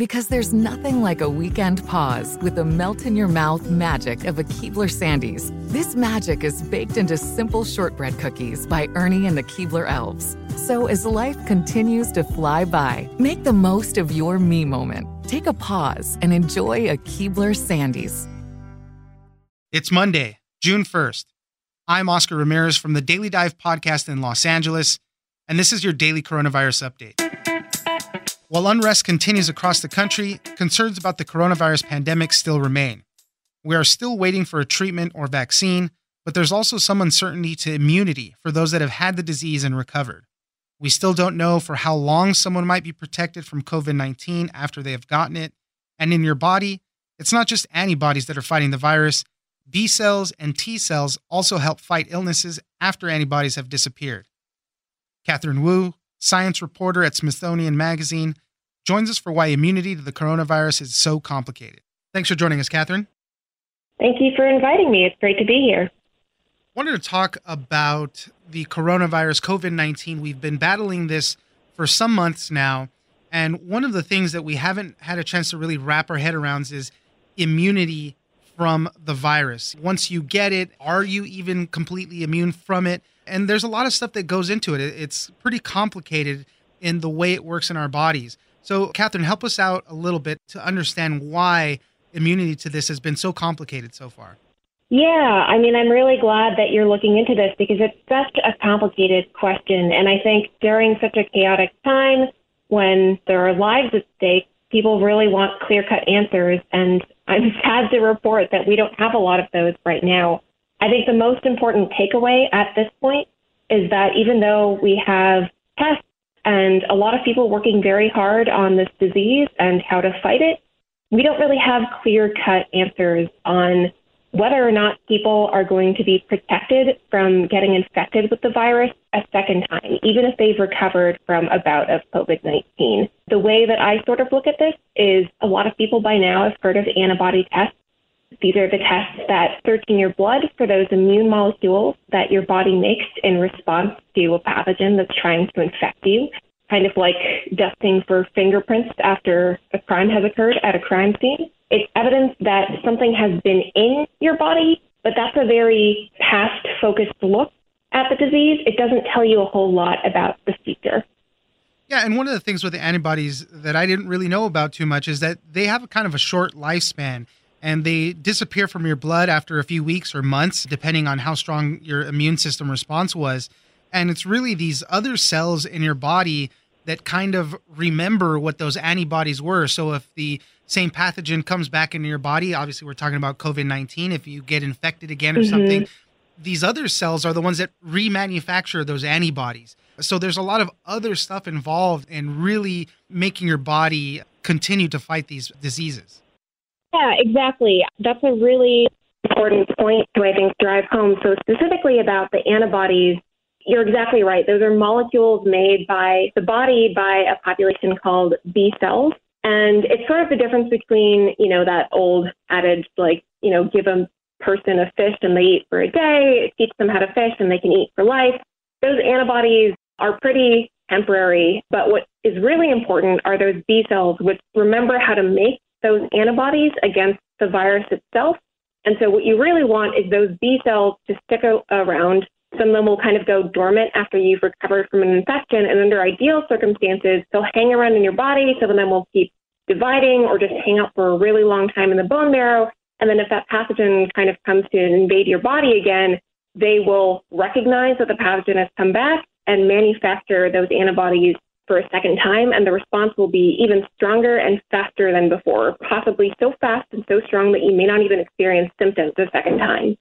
Because there's nothing like a weekend pause with the melt in your mouth magic of a Keebler Sandies. This magic is baked into simple shortbread cookies by Ernie and the Keebler Elves. So as life continues to fly by, make the most of your me moment. Take a pause and enjoy a Keebler Sandies. It's Monday, June 1st. I'm Oscar Ramirez from the Daily Dive podcast in Los Angeles, and this is your daily coronavirus update. While unrest continues across the country, concerns about the coronavirus pandemic still remain. We are still waiting for a treatment or vaccine, but there's also some uncertainty to immunity for those that have had the disease and recovered. We still don't know for how long someone might be protected from COVID 19 after they have gotten it. And in your body, it's not just antibodies that are fighting the virus. B cells and T cells also help fight illnesses after antibodies have disappeared. Katherine Wu, science reporter at Smithsonian Magazine, joins us for why immunity to the coronavirus is so complicated. Thanks for joining us, Katherine. Thank you for inviting me. It's great to be here. I wanted to talk about the coronavirus, COVID 19. We've been battling this for some months now. And one of the things that we haven't had a chance to really wrap our head around is immunity from the virus. Once you get it, are you even completely immune from it? And there's a lot of stuff that goes into it. It's pretty complicated in the way it works in our bodies. So, Katherine, help us out a little bit to understand why immunity to this has been so complicated so far. Yeah, I mean, I'm really glad that you're looking into this because it's such a complicated question. And I think during such a chaotic time when there are lives at stake, people really want clear cut answers. And I'm sad to report that we don't have a lot of those right now. I think the most important takeaway at this point is that even though we have tests and a lot of people working very hard on this disease and how to fight it, we don't really have clear cut answers on whether or not people are going to be protected from getting infected with the virus a second time, even if they've recovered from a bout of COVID 19. The way that I sort of look at this is a lot of people by now have heard of antibody tests. These are the tests that search in your blood for those immune molecules that your body makes in response to a pathogen that's trying to infect you, kind of like dusting for fingerprints after a crime has occurred at a crime scene. It's evidence that something has been in your body, but that's a very past focused look at the disease. It doesn't tell you a whole lot about the future. Yeah, and one of the things with the antibodies that I didn't really know about too much is that they have a kind of a short lifespan and they disappear from your blood after a few weeks or months, depending on how strong your immune system response was. And it's really these other cells in your body that kind of remember what those antibodies were. So if the same pathogen comes back into your body, obviously we're talking about COVID 19, if you get infected again or mm-hmm. something, these other cells are the ones that remanufacture those antibodies. So there's a lot of other stuff involved in really making your body continue to fight these diseases. Yeah, exactly. That's a really important point to, I think, drive home. So, specifically about the antibodies, you're exactly right. Those are molecules made by the body by a population called B cells. And it's sort of the difference between, you know, that old adage, like, you know, give a person a fish and they eat for a day, teach them how to fish and they can eat for life. Those antibodies are pretty temporary. But what is really important are those B cells, which remember how to make those antibodies against the virus itself. And so what you really want is those B cells to stick around. Some of them will kind of go dormant after you've recovered from an infection. And under ideal circumstances, they'll hang around in your body. Some of them will keep dividing or just hang out for a really long time in the bone marrow. And then if that pathogen kind of comes to invade your body again, they will recognize that the pathogen has come back and manufacture those antibodies for a second time, and the response will be even stronger and faster than before, possibly so fast and so strong that you may not even experience symptoms the second time.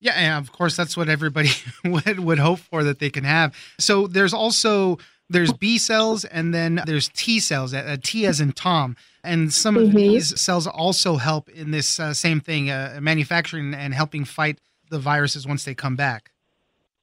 Yeah, and of course that's what everybody would would hope for that they can have. So there's also there's B cells and then there's T cells, a T as in Tom, and some of mm-hmm. these cells also help in this uh, same thing, uh, manufacturing and helping fight the viruses once they come back.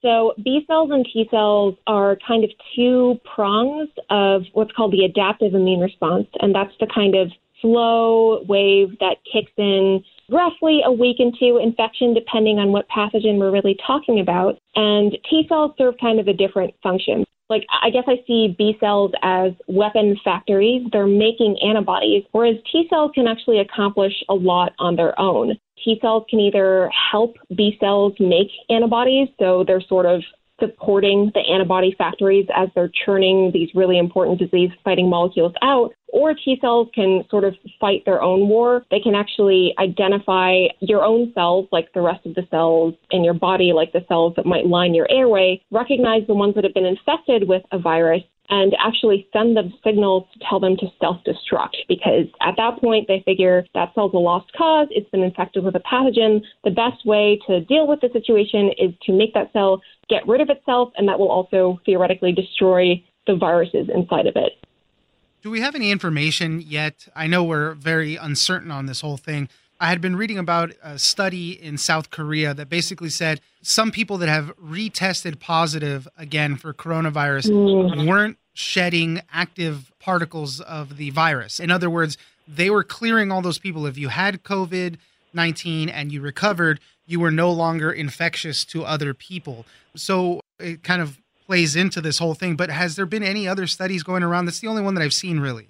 So B cells and T cells are kind of two prongs of what's called the adaptive immune response, and that's the kind of slow wave that kicks in roughly a week into infection, depending on what pathogen we're really talking about. And T cells serve kind of a different function. Like, I guess I see B cells as weapon factories. They're making antibodies, whereas T cells can actually accomplish a lot on their own. T cells can either help B cells make antibodies, so they're sort of supporting the antibody factories as they're churning these really important disease fighting molecules out, or T cells can sort of fight their own war. They can actually identify your own cells, like the rest of the cells in your body, like the cells that might line your airway, recognize the ones that have been infected with a virus, and actually send them signals to tell them to self destruct because at that point they figure that cell's a lost cause, it's been infected with a pathogen. The best way to deal with the situation is to make that cell get rid of itself, and that will also theoretically destroy the viruses inside of it. Do we have any information yet? I know we're very uncertain on this whole thing I had been reading about a study in South Korea that basically said some people that have retested positive again for coronavirus mm. weren't shedding active particles of the virus. In other words, they were clearing all those people. If you had COVID 19 and you recovered, you were no longer infectious to other people. So it kind of plays into this whole thing. But has there been any other studies going around? That's the only one that I've seen really.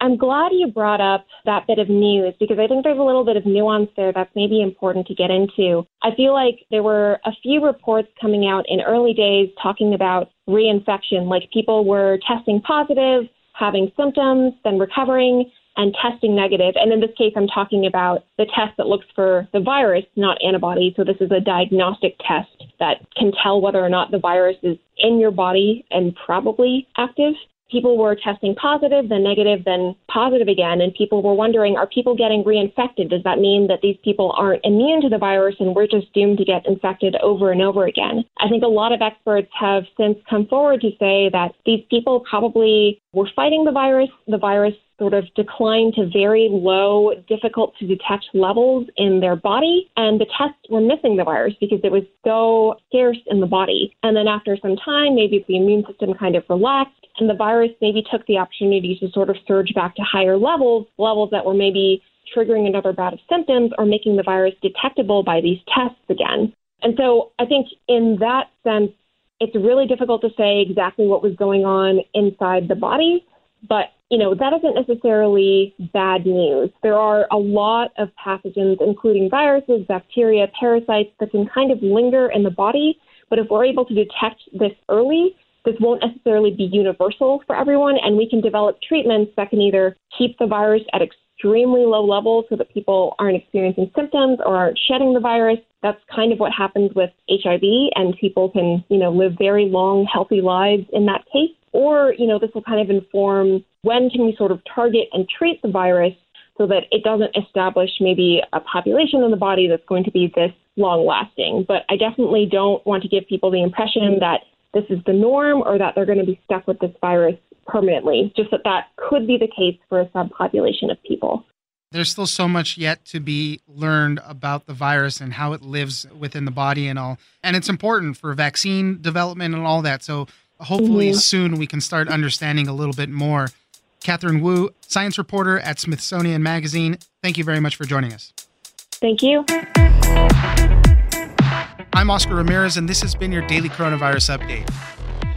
I'm glad you brought up that bit of news because I think there's a little bit of nuance there that's maybe important to get into. I feel like there were a few reports coming out in early days talking about reinfection, like people were testing positive, having symptoms, then recovering, and testing negative. And in this case, I'm talking about the test that looks for the virus, not antibody. So this is a diagnostic test that can tell whether or not the virus is in your body and probably active people were testing positive, then negative, then positive again, and people were wondering, are people getting reinfected? Does that mean that these people aren't immune to the virus and we're just doomed to get infected over and over again? I think a lot of experts have since come forward to say that these people probably were fighting the virus. The virus sort of declined to very low, difficult to detect levels in their body. And the tests were missing the virus because it was so scarce in the body. And then after some time, maybe the immune system kind of relaxed and the virus maybe took the opportunity to sort of surge back to higher levels, levels that were maybe triggering another bout of symptoms or making the virus detectable by these tests again. And so I think in that sense, it's really difficult to say exactly what was going on inside the body, but you know, that isn't necessarily bad news. There are a lot of pathogens, including viruses, bacteria, parasites, that can kind of linger in the body. But if we're able to detect this early, this won't necessarily be universal for everyone, and we can develop treatments that can either keep the virus at extremely low levels so that people aren't experiencing symptoms or aren't shedding the virus. That's kind of what happens with HIV, and people can, you know, live very long, healthy lives in that case. Or, you know, this will kind of inform when can we sort of target and treat the virus so that it doesn't establish maybe a population in the body that's going to be this long lasting. But I definitely don't want to give people the impression that this is the norm or that they're going to be stuck with this virus permanently, just that that could be the case for a subpopulation of people. There's still so much yet to be learned about the virus and how it lives within the body and all. And it's important for vaccine development and all that. So hopefully mm-hmm. soon we can start understanding a little bit more. Katherine Wu, science reporter at Smithsonian Magazine, thank you very much for joining us. Thank you. I'm Oscar Ramirez, and this has been your daily coronavirus update.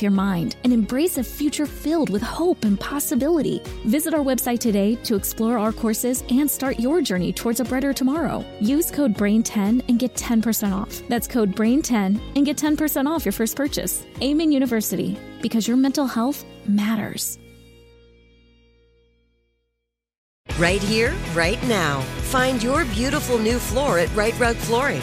with your mind and embrace a future filled with hope and possibility. Visit our website today to explore our courses and start your journey towards a brighter tomorrow. Use code BRAIN10 and get 10% off. That's code BRAIN10 and get 10% off your first purchase. Amen University, because your mental health matters. Right here, right now. Find your beautiful new floor at Rite Rug Flooring.